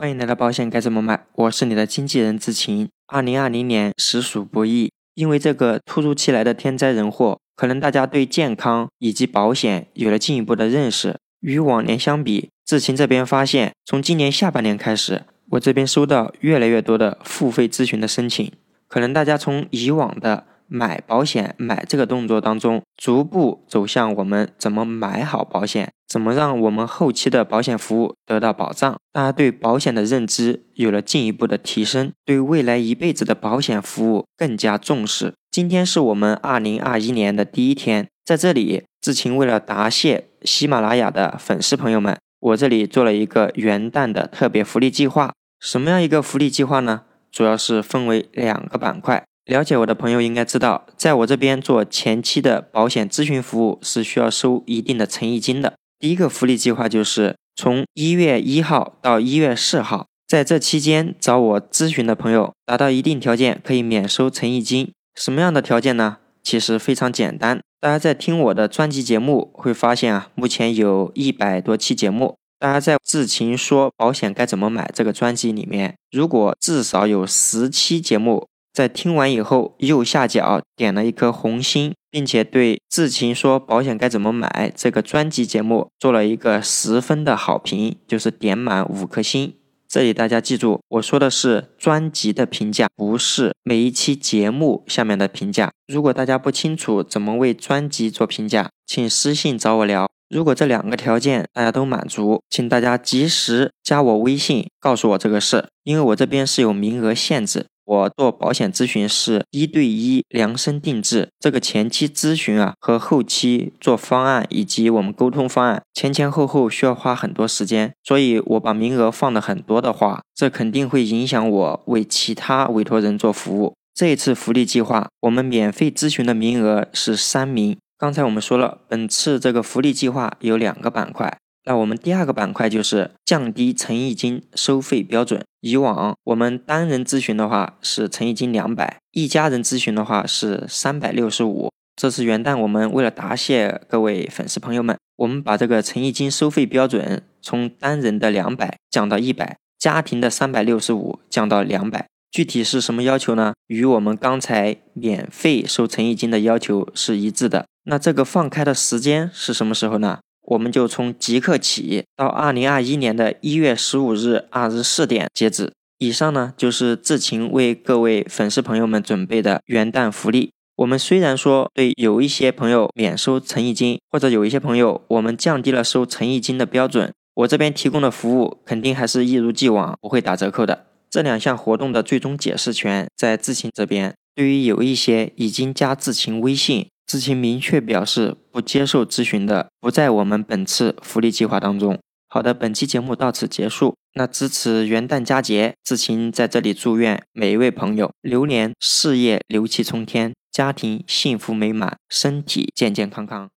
欢迎来到保险该怎么买，我是你的经纪人志晴。二零二零年实属不易，因为这个突如其来的天灾人祸，可能大家对健康以及保险有了进一步的认识。与往年相比，志晴这边发现，从今年下半年开始，我这边收到越来越多的付费咨询的申请，可能大家从以往的买保险买这个动作当中，逐步走向我们怎么买好保险，怎么让我们后期的保险服务得到保障。大家对保险的认知有了进一步的提升，对未来一辈子的保险服务更加重视。今天是我们二零二一年的第一天，在这里，志勤为了答谢喜马拉雅的粉丝朋友们，我这里做了一个元旦的特别福利计划。什么样一个福利计划呢？主要是分为两个板块。了解我的朋友应该知道，在我这边做前期的保险咨询服务是需要收一定的诚意金的。第一个福利计划就是从一月一号到一月四号，在这期间找我咨询的朋友，达到一定条件可以免收诚意金。什么样的条件呢？其实非常简单，大家在听我的专辑节目会发现啊，目前有一百多期节目，大家在智勤说保险该怎么买这个专辑里面，如果至少有十期节目。在听完以后，右下角点了一颗红心，并且对智勤说保险该怎么买这个专辑节目做了一个十分的好评，就是点满五颗星。这里大家记住，我说的是专辑的评价，不是每一期节目下面的评价。如果大家不清楚怎么为专辑做评价，请私信找我聊。如果这两个条件大家都满足，请大家及时加我微信，告诉我这个事，因为我这边是有名额限制。我做保险咨询是一对一量身定制，这个前期咨询啊和后期做方案以及我们沟通方案前前后后需要花很多时间，所以我把名额放的很多的话，这肯定会影响我为其他委托人做服务。这一次福利计划，我们免费咨询的名额是三名。刚才我们说了，本次这个福利计划有两个板块。那我们第二个板块就是降低诚意金收费标准。以往我们单人咨询的话是诚意金两百，一家人咨询的话是三百六十五。这次元旦我们为了答谢各位粉丝朋友们，我们把这个诚意金收费标准从单人的两百降到一百，家庭的三百六十五降到两百。具体是什么要求呢？与我们刚才免费收诚意金的要求是一致的。那这个放开的时间是什么时候呢？我们就从即刻起到二零二一年的一月十五日二十四点截止。以上呢就是智勤为各位粉丝朋友们准备的元旦福利。我们虽然说对有一些朋友免收诚意金，或者有一些朋友我们降低了收诚意金的标准，我这边提供的服务肯定还是一如既往不会打折扣的。这两项活动的最终解释权在智勤这边。对于有一些已经加智勤微信。知情明确表示不接受咨询的，不在我们本次福利计划当中。好的，本期节目到此结束。那支持元旦佳节，知情在这里祝愿每一位朋友流年事业牛气冲天，家庭幸福美满，身体健健康康。